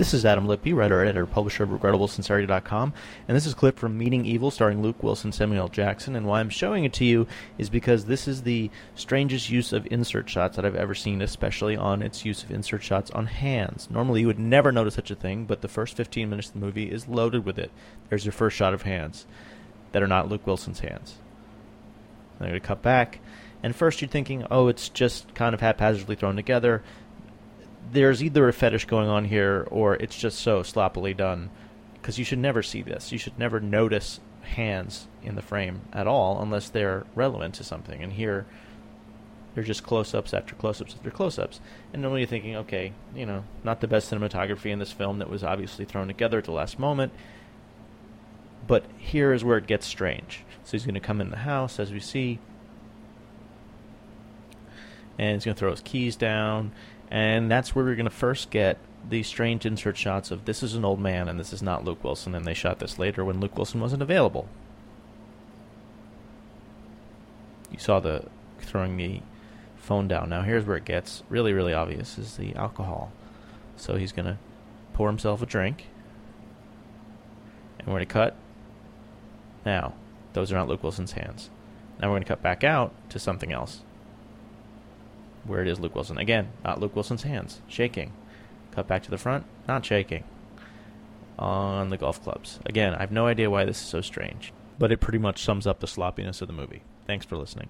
This is Adam Lippy, writer, editor, publisher of RegrettableSincerity.com, and this is a clip from Meeting Evil starring Luke Wilson, Samuel Jackson, and why I'm showing it to you is because this is the strangest use of insert shots that I've ever seen, especially on its use of insert shots on hands. Normally you would never notice such a thing, but the first 15 minutes of the movie is loaded with it. There's your first shot of hands that are not Luke Wilson's hands. I'm going to cut back, and first you're thinking, oh, it's just kind of haphazardly thrown together there's either a fetish going on here or it's just so sloppily done because you should never see this. You should never notice hands in the frame at all unless they're relevant to something. And here, they're just close-ups after close-ups after close-ups. And normally you're thinking, okay, you know, not the best cinematography in this film that was obviously thrown together at the last moment. But here is where it gets strange. So he's going to come in the house, as we see, and he's going to throw his keys down, and that's where we're going to first get these strange insert shots of this is an old man and this is not Luke Wilson, and they shot this later when Luke Wilson wasn't available. You saw the throwing the phone down. Now here's where it gets really, really obvious: is the alcohol. So he's going to pour himself a drink, and we're going to cut. Now, those are not Luke Wilson's hands. Now we're going to cut back out to something else where it is Luke Wilson. Again, not Luke Wilson's hands, shaking. Cut back to the front, not shaking. On the golf clubs. Again, I have no idea why this is so strange, but it pretty much sums up the sloppiness of the movie. Thanks for listening.